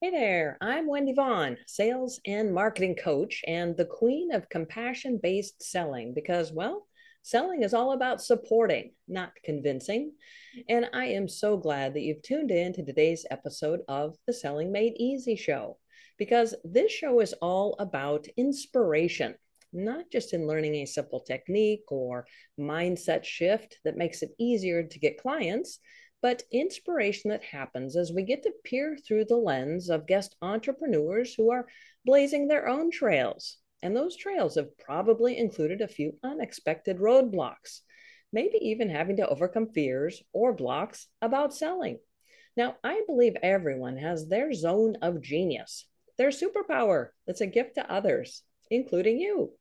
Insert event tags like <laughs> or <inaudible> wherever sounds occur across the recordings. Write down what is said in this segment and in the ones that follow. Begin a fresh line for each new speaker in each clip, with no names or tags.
Hey there, I'm Wendy Vaughn, sales and marketing coach and the queen of compassion based selling because, well, selling is all about supporting, not convincing. And I am so glad that you've tuned in to today's episode of the Selling Made Easy show because this show is all about inspiration, not just in learning a simple technique or mindset shift that makes it easier to get clients but inspiration that happens as we get to peer through the lens of guest entrepreneurs who are blazing their own trails. And those trails have probably included a few unexpected roadblocks, maybe even having to overcome fears or blocks about selling. Now, I believe everyone has their zone of genius, their superpower that's a gift to others, including you.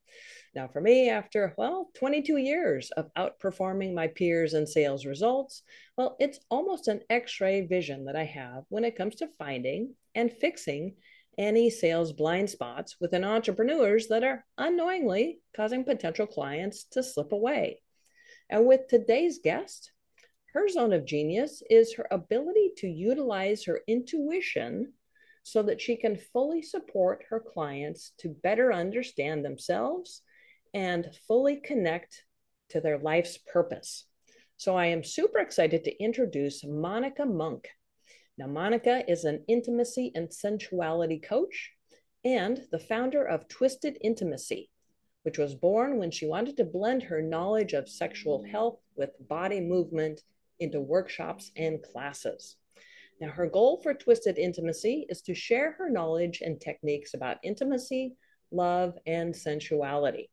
Now, for me, after, well, 22 years of outperforming my peers in sales results, well, it's almost an x ray vision that I have when it comes to finding and fixing any sales blind spots within entrepreneurs that are unknowingly causing potential clients to slip away. And with today's guest, her zone of genius is her ability to utilize her intuition so that she can fully support her clients to better understand themselves and fully connect to their life's purpose. So I am super excited to introduce Monika Monk. Now, Monika is an intimacy and sensuality coach and the founder of Twisted Intimacy, which was born when she wanted to blend her knowledge of sexual health with body movement into workshops and classes. Now, her goal for Twisted Intimacy is to share her knowledge and techniques about intimacy, love, and sensuality.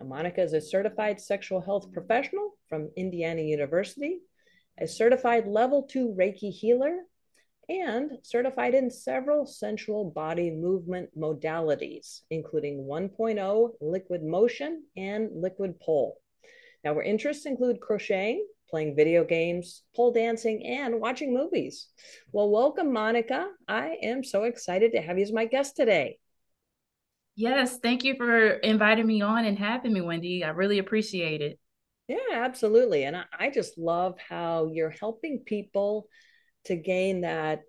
Uh, Monika is a certified sexual health professional from Indiana University, a certified level two Reiki healer, and certified in several sensual body movement modalities, including 1.0 liquid motion and liquid pole. Now, her interests include crocheting, playing video games, pole dancing, and watching movies. Well, welcome, Monika. I am so excited to have you as my guest today.
Yes, thank you for inviting me on and having me, Wendy. I really appreciate it.
Yeah, absolutely. And I, I just love how you're helping people to gain that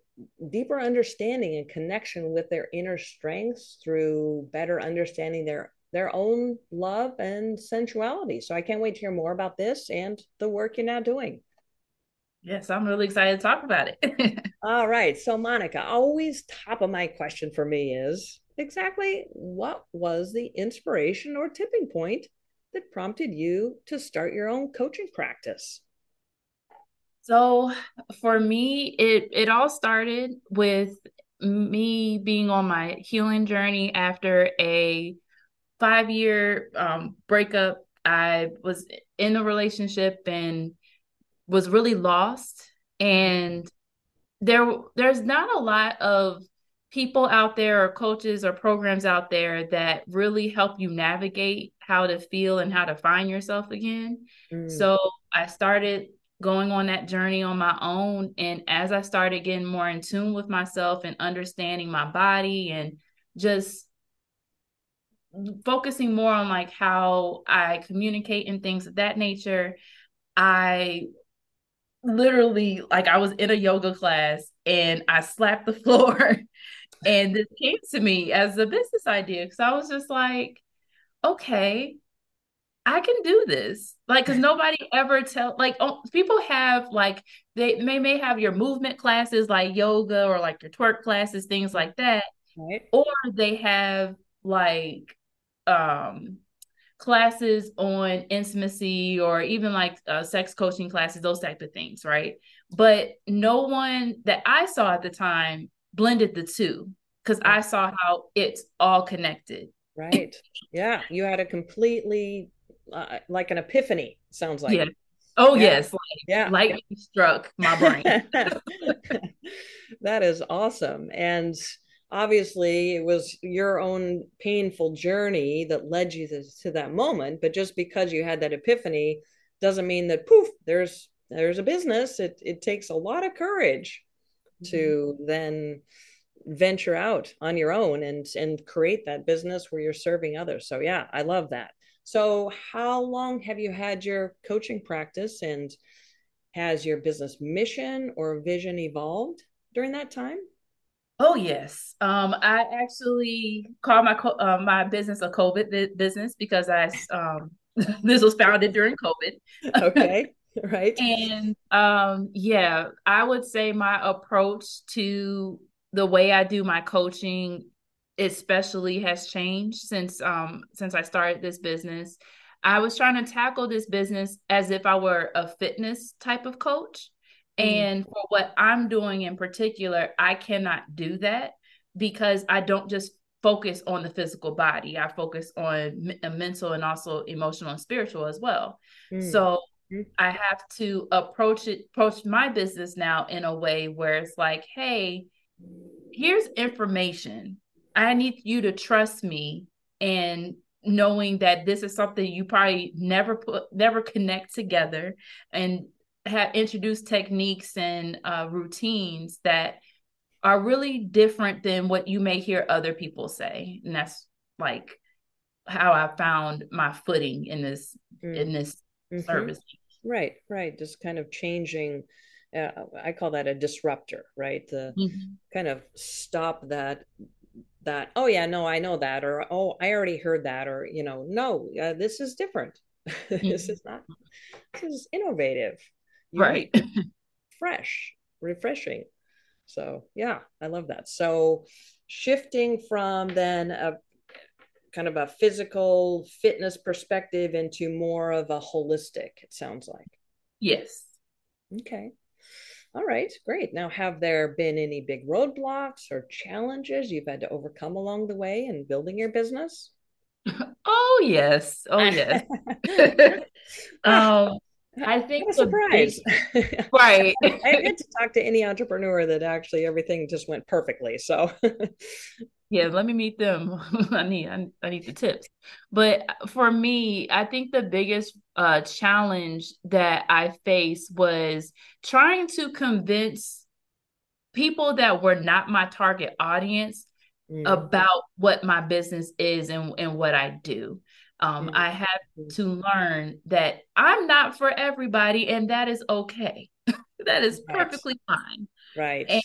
deeper understanding and connection with their inner strengths through better understanding their their own love and sensuality. So I can't wait to hear more about this and the work you're now doing.
Yes, I'm really excited to talk about it. <laughs>
All right. So Monika, always top of my question for me is exactly what was the inspiration or tipping point that prompted you to start your own coaching practice?
So for me, it it all started with me being on my healing journey after a five year um, breakup. I was in a relationship and was really lost, and there there's not a lot of people out there or coaches or programs out there that really help you navigate how to feel and how to find yourself again. Mm. So I started going on that journey on my own. And as I started getting more in tune with myself and understanding my body and just focusing more on like how I communicate and things of that nature, I literally like I was in a yoga class and I slapped the <laughs> floor and this came to me as a business idea because I was just like, okay, I can do this. Like, because nobody ever tell like oh, people have like they may may have your movement classes like yoga or like your twerk classes, things like that. Right. Or they have like um classes on intimacy or even like uh, sex coaching classes, those type of things, right? But no one that I saw at the time blended the two because I saw how it's all connected.
Right. Yeah. You had a completely uh, like an epiphany, sounds like.
Yeah. Oh yeah. yes, like, yeah, lightning yeah. struck my brain. <laughs>
that is awesome, and obviously it was your own painful journey that led you to, to that moment. But just because you had that epiphany doesn't mean that poof, there's there's a business. It it takes a lot of courage mm-hmm. to then venture out on your own and and create that business where you're serving others. So yeah, I love that. So how long have you had your coaching practice and has your business mission or vision evolved during that time?
Oh yes. Um, I actually call my co- uh, my business a COVID business because I um <laughs> this was founded during COVID.
okay. <laughs> <laughs> Right.
and um yeah, I would say my approach to the way I do my coaching especially has changed since um since I started this business. I was trying to tackle this business as if I were a fitness type of coach. Mm. And for what I'm doing in particular, I cannot do that because I don't just focus on the physical body. I focus on m- mental and also emotional and spiritual as well. Mm. So I have to approach it, approach my business now in a way where it's like, hey, here's information. I need you to trust me and knowing that this is something you probably never put never connect together and have introduced techniques and uh, routines that are really different than what you may hear other people say and that's like how i found my footing in this mm. in this mm-hmm.
right right. Just kind of changing uh, i call that a disruptor right? The mm-hmm. kind of stop that that oh yeah no i know that or oh i already heard that or you know no uh, this is different. Mm-hmm. <laughs> this is not this is innovative.
Right.
fresh refreshing. So yeah i love that. So shifting from then a kind of a physical fitness perspective into more of a holistic it sounds like
yes
okay all right, great. Now, have there been any big roadblocks or challenges you've had to overcome along the way in building your business? <laughs>
Oh yes, oh yes. <laughs> <laughs> um, I think
surprise.
Big, right.
I get to talk to any entrepreneur that actually everything just went perfectly. So
yeah let me meet them. <laughs> I need I, I, need the tips. But for me i think the biggest uh challenge that i faced was trying to convince people that were not my target audience mm. about what my business is and, and what i do. Um, mm. i have to learn that i'm not for everybody and that is okay. <laughs> That is right. perfectly fine.
Right.
And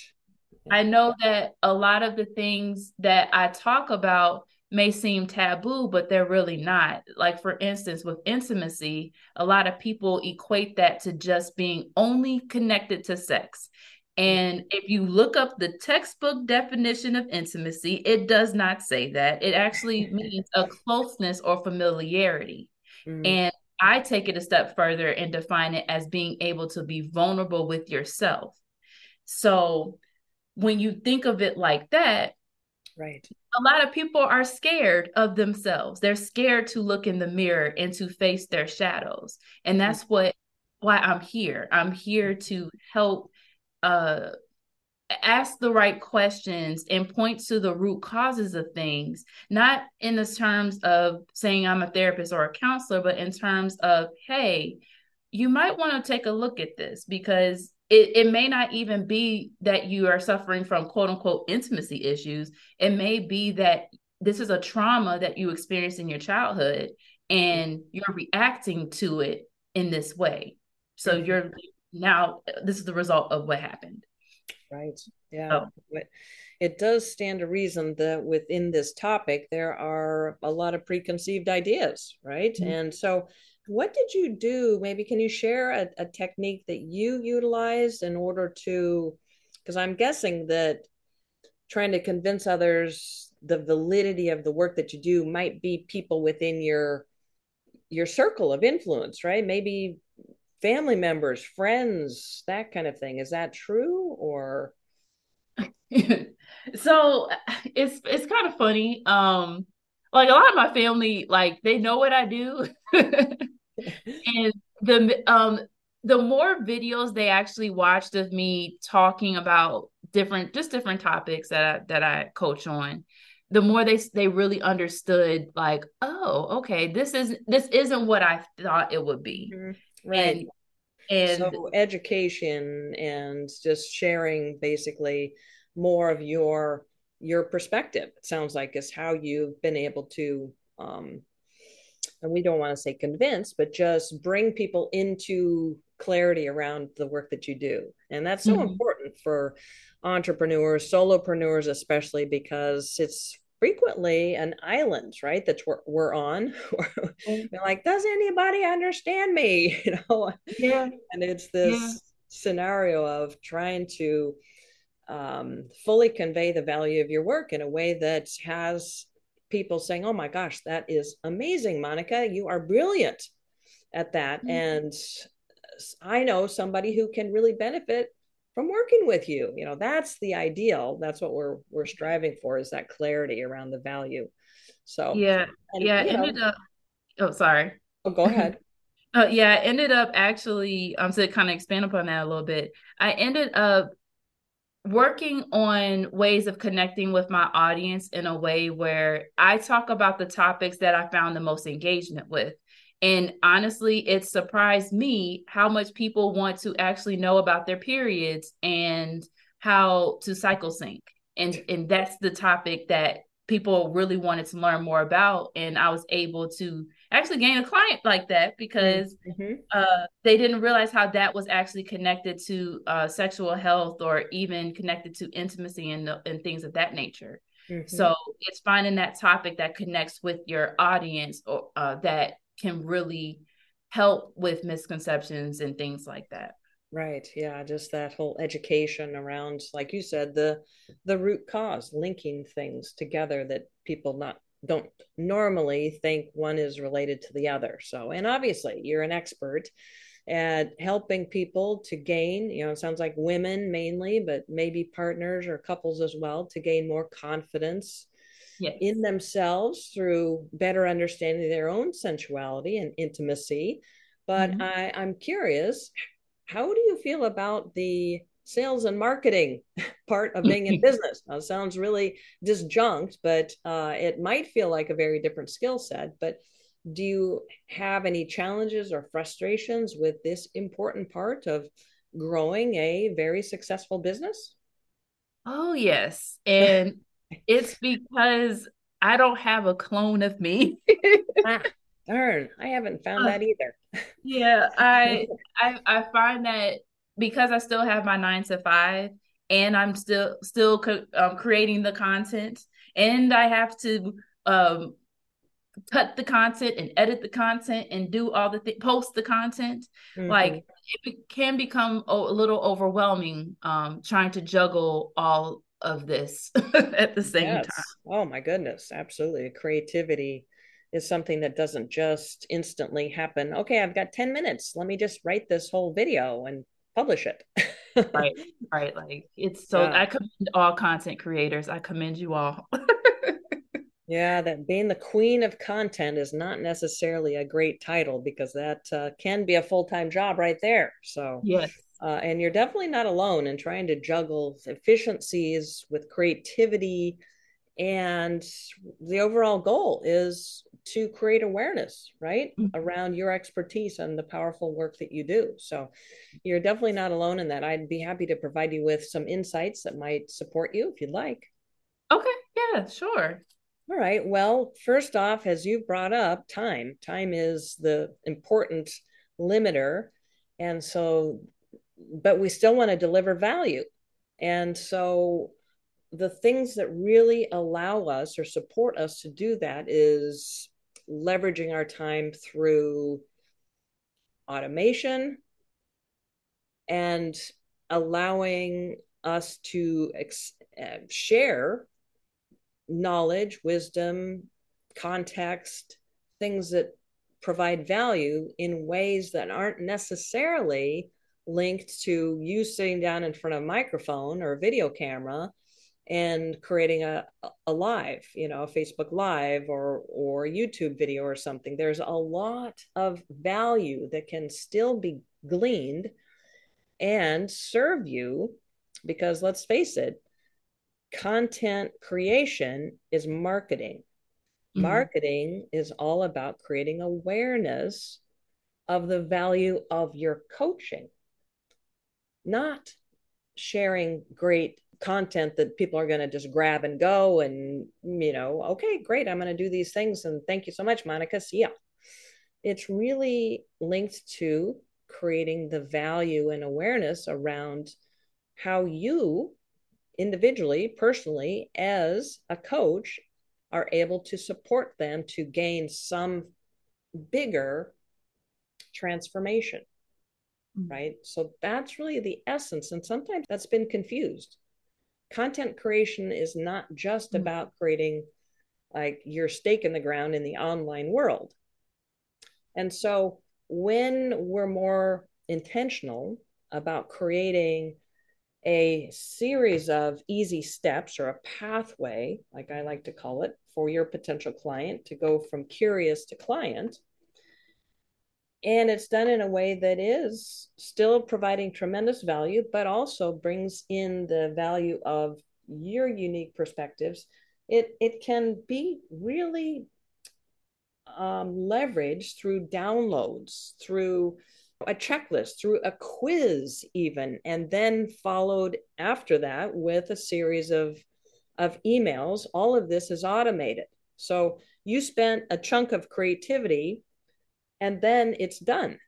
I know that a lot of the things that I talk about may seem taboo, but they're really not. Like, for instance, with intimacy, a lot of people equate that to just being only connected to sex. And if you look up the textbook definition of intimacy, it does not say that. It actually <laughs> means a closeness or familiarity. Mm. And I take it a step further and define it as being able to be vulnerable with yourself. So when you think of it like that,
right.
A lot of people are scared of themselves. They're scared to look in the mirror and to face their shadows. And that's mm-hmm. what why I'm here. I'm here to help uh ask the right questions and point to the root causes of things, not in the terms of saying I'm a therapist or a counselor, but in terms of, hey, you might want to take a look at this because it, it may not even be that you are suffering from quote unquote intimacy issues. It may be that this is a trauma that you experienced in your childhood and you're reacting to it in this way. So mm-hmm. you're now, this is the result of what happened.
Right. Yeah. Oh. It does stand to reason that within this topic, there are a lot of preconceived ideas, right? Mm-hmm. And so what did you do? Maybe can you share a, a technique that you utilized in order to, because I'm guessing that trying to convince others the validity of the work that you do might be people within your your circle of influence, right? Maybe family members, friends, that kind of thing. Is that true or? <laughs>
so it's it's kind of funny. Um, like a lot of my family, like they know what I do. <laughs> and the um the more videos they actually watched of me talking about different just different topics that I, that I coach on the more they they really understood like oh okay this is this isn't what I thought it would be
mm-hmm. right and, and so education and just sharing basically more of your your perspective it sounds like is how you've been able to um and we don't want to say convince, but just bring people into clarity around the work that you do. And that's so mm-hmm. important for entrepreneurs, solopreneurs, especially because it's frequently an island, right? That we're, we're on. we're like, does anybody understand me? <laughs> You know?
Yeah.
And it's this yeah. scenario of trying to um, fully convey the value of your work in a way that has people saying, "Oh my gosh, that is amazing, Monika! You are brilliant at that." Mm-hmm. And I know somebody who can really benefit from working with you. You know, that's the ideal. That's what we're we're striving for is that clarity around the value. So
yeah, and, yeah. Ended know, up. Oh, sorry.
Oh, go ahead.
Uh, <laughs> yeah, I ended up actually, um, to kind of expand upon that a little bit, I ended up working on ways of connecting with my audience in a way where I talk about the topics that I found the most engagement with. And honestly, it surprised me how much people want to actually know about their periods and how to cycle sync. And and that's the topic that people really wanted to learn more about. And I was able to actually gain a client like that because mm-hmm. uh, they didn't realize how that was actually connected to uh, sexual health or even connected to intimacy and, and things of that nature. Mm-hmm. So it's finding that topic that connects with your audience or uh, that can really help with misconceptions and things like that.
Right. Yeah. Just that whole education around, like you said, the the root cause, linking things together that people not don't normally think one is related to the other. So, and obviously, you're an expert at helping people to gain, you know, it sounds like women mainly, but maybe partners or couples as well to gain more confidence yes. in themselves through better understanding their own sensuality and intimacy. But mm-hmm. I, I'm curious, how do you feel about the sales and marketing <laughs> part of being in <laughs> business. Now, sounds really disjunct, but uh, it might feel like a very different skill set. But do you have any challenges or frustrations with this important part of growing a very successful business?
Oh, yes. And <laughs> it's because I don't have a clone of me.
ah, darn, I haven't found uh, that either.
yeah, I, I I find that because I still have my nine to five and I'm still still co- um, creating the content and I have to um, cut the content and edit the content and do all the th- post the content mm-hmm. like it can become a little overwhelming um, trying to juggle all of this <laughs> at the same yes. time.
Oh my goodness. Absolutely. Creativity is something that doesn't just instantly happen. Okay i've got 10 minutes. Let me just write this whole video and publish it.
right, <laughs> right. Like it's so. Yeah. I commend all content creators. I commend you all. <laughs>
yeah, that being the queen of content is not necessarily a great title because that uh, can be a full time job right there. So
yes.
Uh, and you're definitely not alone in trying to juggle efficiencies with creativity and the overall goal is to create awareness right mm-hmm. around your expertise and the powerful work that you do. So you're definitely not alone in that. I'd be happy to provide you with some insights that might support you if you'd like.
Okay. Yeah sure.
All right. Well first off as you've brought up time. Time is the important limiter. And so but we still want to deliver value. And so the things that really allow us or support us to do that is leveraging our time through automation and allowing us to ex- uh, share knowledge, wisdom, context, things that provide value in ways that aren't necessarily linked to you sitting down in front of a microphone or a video camera and creating a, a live you know a facebook live or or youtube video or something there's a lot of value that can still be gleaned and serve you because let's face it content creation is marketing mm-hmm. marketing is all about creating awareness of the value of your coaching not sharing great content that people are going to just grab and go and you know okay great i'm going to do these things and thank you so much monika see ya it's really linked to creating the value and awareness around how you individually, personally, as a coach, are able to support them to gain some bigger transformation. Mm-hmm. Right. So that's really the essence. And sometimes that's been confused. Content creation is not just mm-hmm. about creating like your stake in the ground in the online world. And so when we're more intentional about creating a series of easy steps or a pathway, like I like to call it, for your potential client to go from curious to client. And it's done in a way that is still providing tremendous value, but also brings in the value of your unique perspectives. It, it can be really um, leveraged through downloads, through a checklist, through a quiz, even, and then followed after that with a series of, of emails. All of this is automated. So you spent a chunk of creativity and then it's done.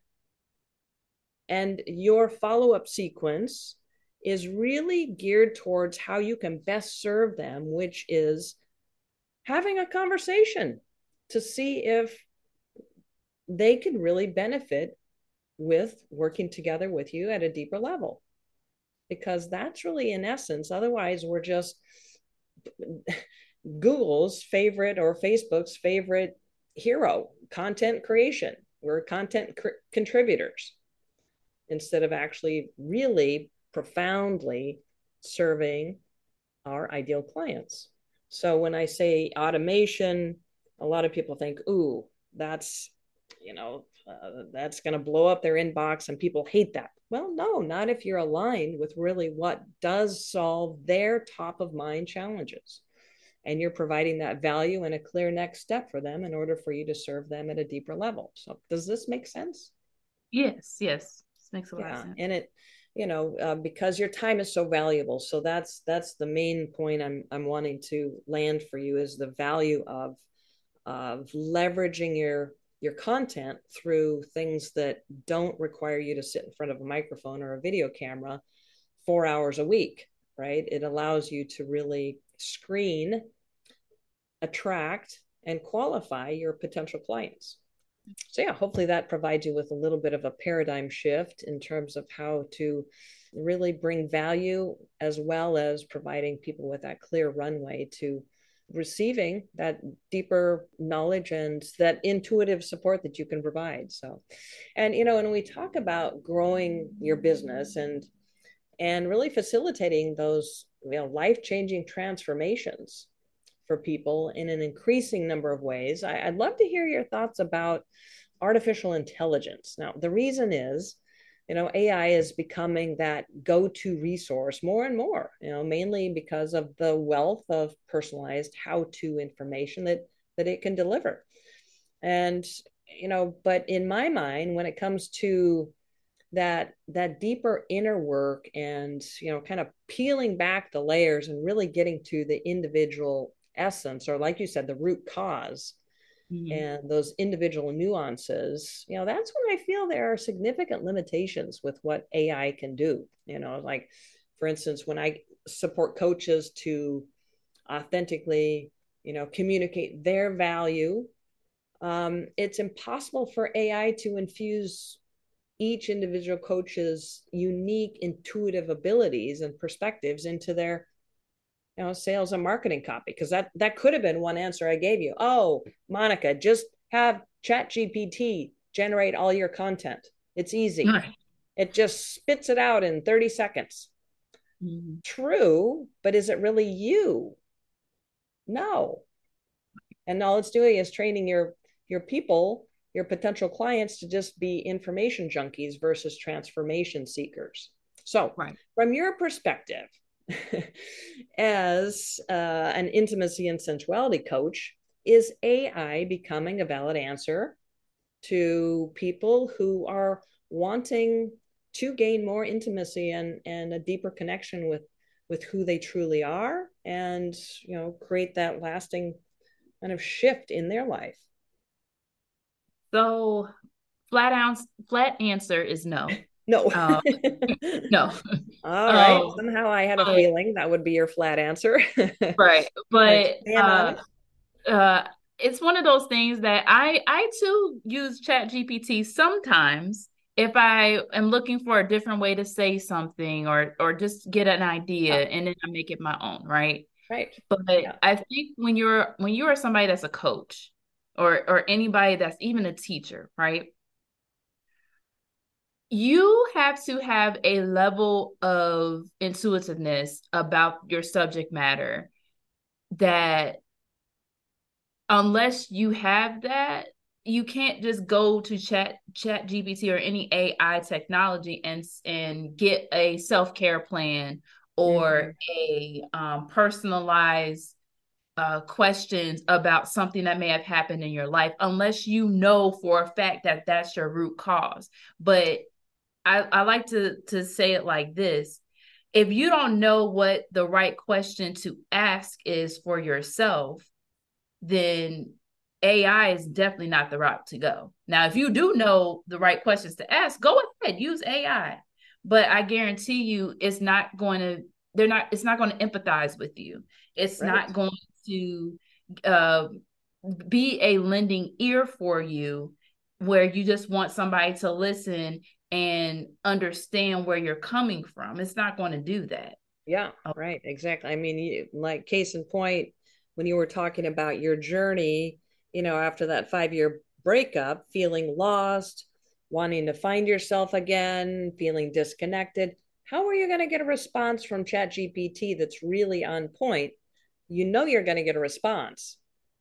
And your follow up sequence is really geared towards how you can best serve them, which is having a conversation to see if they can really benefit with working together with you at a deeper level because that's really in essence otherwise we're just google's favorite or facebook's favorite hero content creation we're content cr- contributors instead of actually really profoundly serving our ideal clients so when i say automation a lot of people think ooh that's you know uh, that's going to blow up their inbox and people hate that. Well, no, not if you're aligned with really what does solve their top of mind challenges. And you're providing that value and a clear next step for them in order for you to serve them at a deeper level. So, does this make sense?
Yes, yes, this makes a lot yeah. of sense.
And it, you know, uh, because your time is so valuable. So that's that's the main point I'm I'm wanting to land for you is the value of of leveraging your your content through things that don't require you to sit in front of a microphone or a video camera four hours a week, right? It allows you to really screen, attract, and qualify your potential clients. So, yeah, hopefully that provides you with a little bit of a paradigm shift in terms of how to really bring value as well as providing people with that clear runway to receiving that deeper knowledge and that intuitive support that you can provide so and you know when we talk about growing your business and and really facilitating those you know life-changing transformations for people in an increasing number of ways. I, i'd love to hear your thoughts about artificial intelligence. Now the reason is you know ai is becoming that go-to resource more and more you know mainly because of the wealth of personalized how-to information that that it can deliver. And you know but in my mind when it comes to that that deeper inner work and you know kind of peeling back the layers and really getting to the individual essence or like you said the root cause mm-hmm. and those individual nuances, you know, that's when I feel there are significant limitations with what AI can do. You know, like for instance, when I support coaches to authentically, you know, communicate their value, um, it's impossible for AI to infuse each individual coach's unique intuitive abilities and perspectives into their you know sales and marketing copy because that that could have been one answer i gave you. Oh monika just have chat gpt generate all your content. It's easy. It just spits it out in 30 seconds. Mm-hmm. true but is it really you? No. And all it's doing is training your your people your potential clients to just be information junkies versus transformation seekers. So right. from your perspective <laughs> as uh, an intimacy and sensuality coach, is AI becoming a valid answer to people who are wanting to gain more intimacy and, and a deeper connection with with who they truly are and you know create that lasting kind of shift in their life
So flat flat answer is no. <laughs>
No.
Um, <laughs> no.
All right. Um, Somehow I had a feeling that would be your flat answer. <laughs>
right. But uh, uh, it's one of those things that I I too use Chat GPT sometimes if I am looking for a different way to say something or or just get an idea and then I make it my own, right?
Right.
But yeah. I think when you're when you are somebody that's a coach or or anybody that's even a teacher, right? You have to have a level of intuitiveness about your subject matter that unless you have that you can't just go to chat chat gpt or any ai technology and and get a self-care plan or mm-hmm. a um, personalized uh, questions about something that may have happened in your life unless you know for a fact that that's your root cause but i, I like to to say it like this if you don't know what the right question to ask is for yourself then AI is definitely not the route to go. Now, if you do know the right questions to ask, go ahead, use AI. But I guarantee you it's not going to they're not it's not going to empathize with you. It's right. not going to uh, be a lending ear for you where you just want somebody to listen and understand where you're coming from. It's not going to do that.
Yeah, oh. right. Exactly. I mean, you, like case in point, when you were talking about your journey, you know, after that five year breakup, feeling lost, wanting to find yourself again, feeling disconnected. How are you going to get a response from ChatGPT that's really on point? You know you're going to get a response.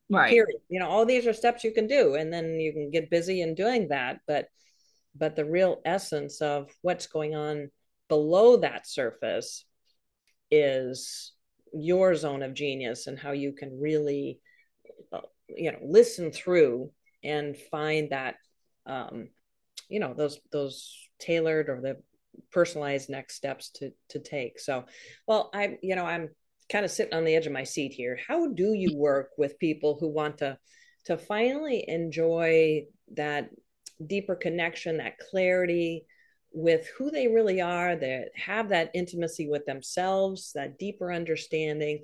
Right.
Period. You know, all these are steps you can do, and then you can get busy in doing that. But but the real essence of what's going on below that surface is your zone of genius and how you can really uh, you know listen through and find that um, you know those those tailored or the personalized next steps to to take. So well i you know i'm kind of sitting on the edge of my seat here. How do you work with people who want to to finally enjoy that deeper connection that clarity with who they really are, that have that intimacy with themselves, that deeper understanding,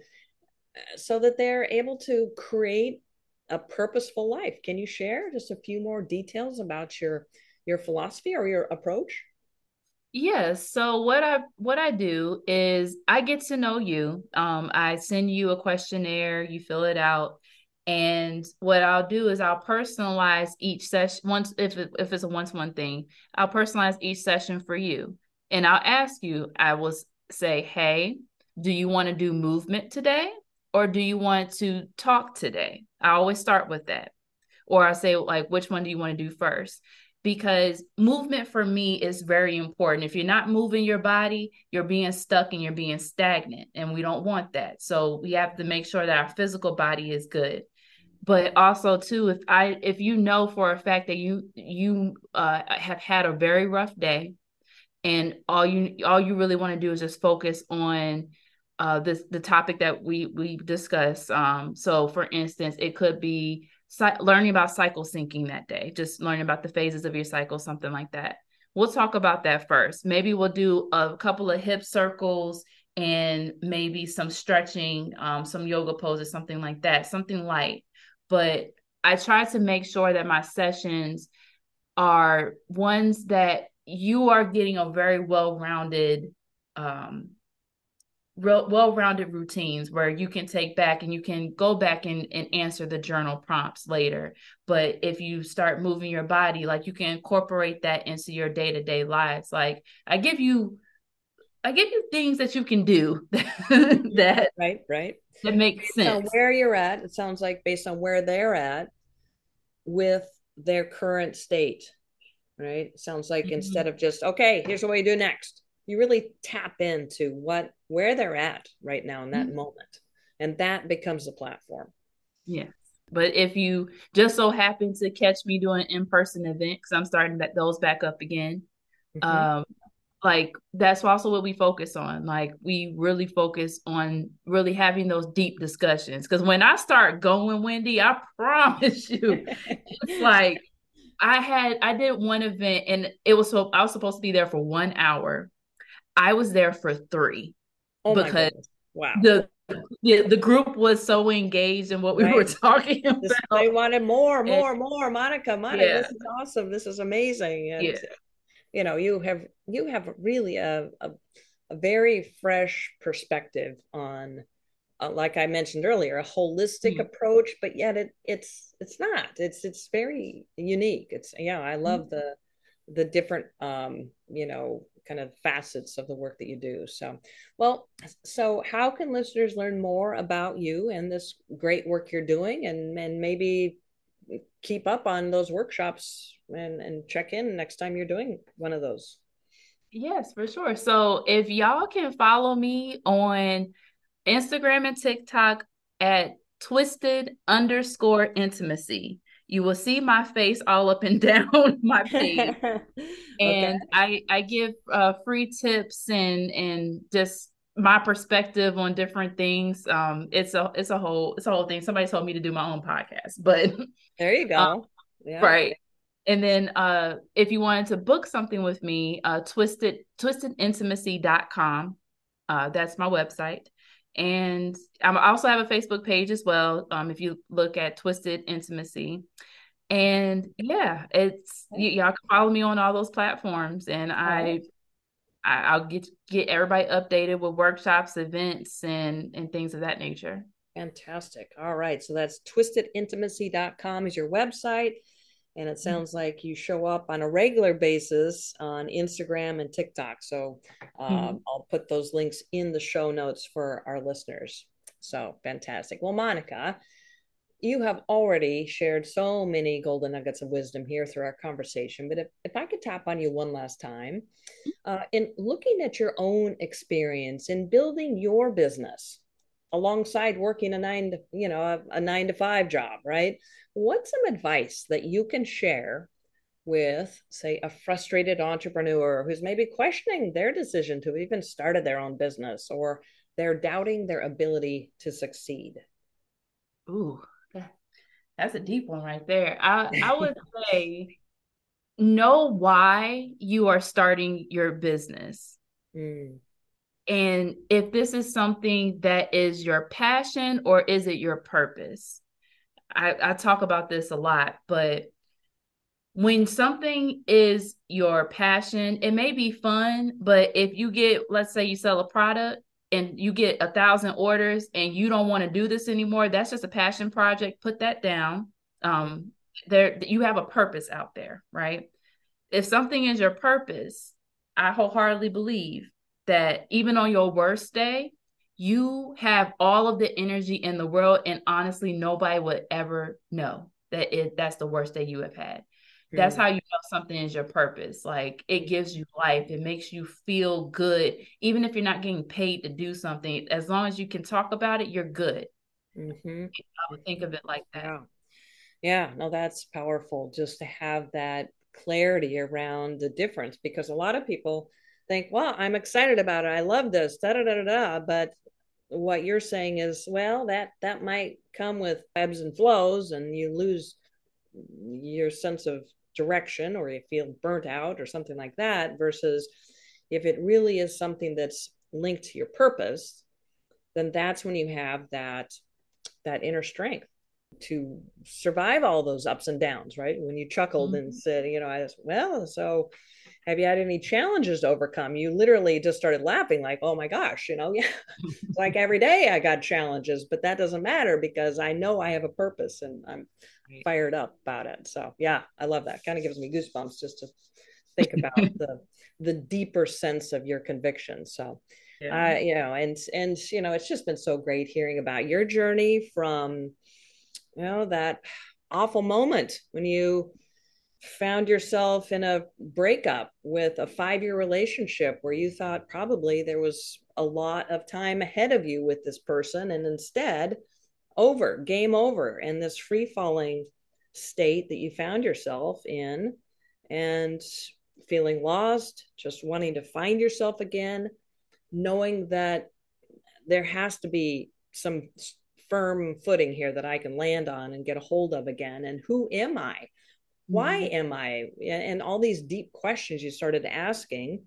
uh, so that they're able to create a purposeful life. Can you share just a few more details about your your philosophy or your approach?
Yes. So what I what I do is I get to know you. Um, I send you a questionnaire, you fill it out, and what I'll do is I'll personalize each session once if it, if it's a one to one thing, I'll personalize each session for you. And I'll ask you, I will say, "Hey, do you want to do movement today or do you want to talk today?" I always start with that. Or I say like, "Which one do you want to do first? because movement for me is very important. If you're not moving your body, you're being stuck and you're being stagnant, and we don't want that. So we have to make sure that our physical body is good but also too if i if you know for a fact that you you uh, have had a very rough day and all you all you really want to do is just focus on uh this the topic that we we discussed um so for instance it could be learning about cycle syncing that day just learning about the phases of your cycle something like that. We'll talk about that first. Maybe we'll do a couple of hip circles and maybe some stretching um, some yoga poses something like that something light but I try to make sure that my sessions are ones that you are getting a very well-rounded um well-rounded routines where you can take back and you can go back and, and answer the journal prompts later. But if you start moving your body like you can incorporate that into your day-to-day lives. Like i give you i give you things that you can do <laughs> <laughs> that
right right
that makes based sense.
On where you're at, it sounds like based on where they're at with their current state, right? sounds like mm-hmm. instead of just, okay, here's what we do next, you really tap into what where they're at right now in that mm-hmm. moment. And that becomes the platform.
Yeah. But if you just so happen to catch me doing an in-person event, because I'm starting that those back up again, mm-hmm. um, like that's also what we focus on like we really focus on really having those deep discussions because when i start going wendy i <laughs> promise you it's like I had I did one event and it was so I was supposed to be there for one hour. I was there for three
oh
because
wow
the yeah, the group was so engaged in what we right. <laughs> were talking about.
They wanted more, more, and, more. Monika, Monika, yeah. this is awesome. This is amazing. And, yeah. You know, you have you have really a, a, a very fresh perspective on uh, like I mentioned earlier, a holistic mm-hmm. approach, but yet it it's it's not. It's it's very unique. It's yeah, I love mm-hmm. the the different um, you know, kind of facets of the work that you do. So, well, so how can listeners learn more about you and this great work you're doing and and maybe keep up on those workshops and and check in next time you're doing one of those?
Yes, for sure. So, if y'all can follow me on Instagram and TikTok at twisted underscore intimacy. You will see my face all up and <laughs> down my page, <laughs> okay. and I I give uh, free tips and and just my perspective on different things. Um, it's a it's a whole it's a whole thing. Somebody told me to do my own podcast, <laughs> but
there you go. Um,
yeah. Right. And then uh if you wanted to book something with me, uh twisted twistedintimacy.com. Uh that's my website. And I also have a Facebook page as well. Um, if you look at Twisted Intimacy. And yeah, it's y- y'all can follow me on all those platforms. And I I, I'll get get everybody updated with workshops, events, and and things of that nature.
Fantastic. All right. So that's twistedintimacy.com is your website. And it mm-hmm. sounds like you show up on a regular basis on Instagram and TikTok. So um, mm-hmm. I'll put those links in the show notes for our listeners. So fantastic. Well, Monika, you have already shared so many golden nuggets of wisdom here through our conversation. But if, if I could tap on you one last time, uh, in looking at your own experience in building your business alongside working a nine to, you know, a, a nine to five job, right? What's some advice that you can share with, say, a frustrated entrepreneur who's maybe questioning their decision to even started their own business or they're doubting their ability to succeed?
Ooh, that's a deep one right there. I, I would say know why you are starting your business. <laughs> Mm. And if this is something that is your passion or is it your purpose? I, I talk about this a lot, but when something is your passion, it may be fun, but if you get, let's say you sell a product and you get a thousand orders and you don't want to do this anymore, that's just a passion project. Put that down. Um, there you have a purpose out there, right? If something is your purpose, I wholeheartedly believe that even on your worst day, you have all of the energy in the world and honestly nobody would ever know that it that's the worst day you have had that's how you know something is your purpose. Like it gives you life. It makes you feel good. Even if you're not getting paid to do something as long as you can talk about it you're good. Mm-hmm. i would think of it like that.
Yeah. yeah no that's powerful just to have that clarity around the difference because a lot of people think well i'm excited about it. I love this. Da da da da da. But what you're saying is well that that might come with ebbs and flows and you lose your sense of direction or you feel burnt out or something like that versus if it really is something that's linked to your purpose then that's when you have that that inner strength to survive all those ups and downs right when you chuckled mm-hmm. and said you know i just well so have you had any challenges to overcome? You literally just started laughing like oh my gosh you know? <laughs> Yeah. <laughs> Like every day i got challenges but that doesn't matter because i know i have a purpose and i'm fired up about it. So yeah i love that. Kind of gives me goosebumps just to think about <laughs> the the deeper sense of your conviction. So yeah. uh, you know and and you know it's just been so great hearing about your journey from you know that awful moment when you found yourself in a breakup with a five year relationship where you thought probably there was a lot of time ahead of you with this person and instead over game over and this free falling state that you found yourself in and feeling lost just wanting to find yourself again knowing that there has to be some firm footing here that I can land on and get a hold of again. And who am I why mm-hmm. am I? And all these deep questions you started asking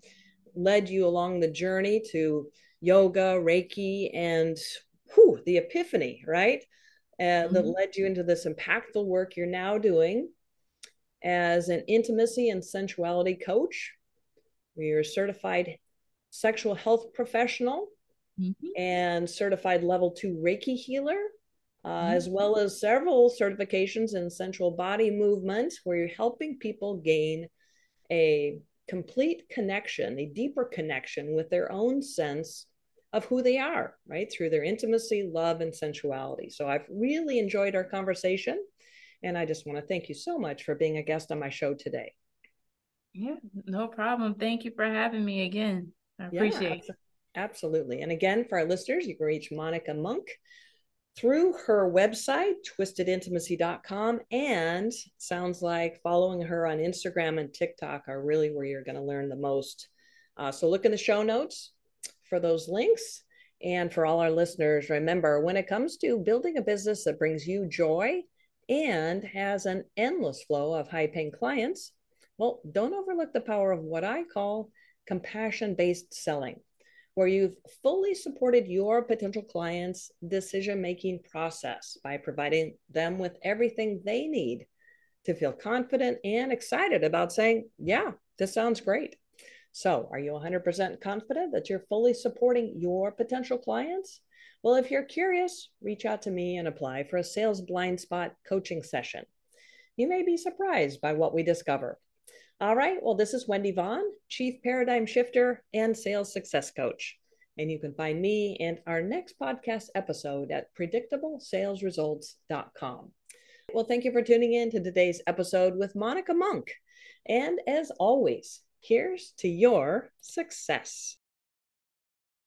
led you along the journey to yoga, Reiki, and whew, the epiphany, right? Uh, mm-hmm. That led you into this impactful work you're now doing as an intimacy and sensuality coach. You're a certified sexual health professional mm-hmm. and certified level two Reiki healer uh, mm-hmm. as well as several certifications in sensual body movement, where you're helping people gain a complete connection, a deeper connection with their own sense of who they are, right? Through their intimacy, love, and sensuality. So I've really enjoyed our conversation. And I just want to thank you so much for being a guest on my show today.
Yeah, no problem. Thank you for having me again. I appreciate yeah,
it. Absolutely. And again, for our listeners, you can reach Monika Monk through her website, twistedintimacy.com, and sounds like following her on Instagram and TikTok are really where you're going to learn the most. Uh, so look in the show notes for those links. And for all our listeners, remember when it comes to building a business that brings you joy and has an endless flow of high paying clients, well, don't overlook the power of what I call compassion based selling where you've fully supported your potential clients' decision making process by providing them with everything they need to feel confident and excited about saying, Yeah, this sounds great. So, are you 100% confident that you're fully supporting your potential clients? Well, if you're curious, reach out to me and apply for a sales blind spot coaching session. You may be surprised by what we discover. All right. Well, this is Wendy Vaughn, Chief Paradigm Shifter and Sales Success Coach. And you can find me and our next podcast episode at predictablesalesresults.com. Well, thank you for tuning in to today's episode with Monika Monk. And as always, here's to your success.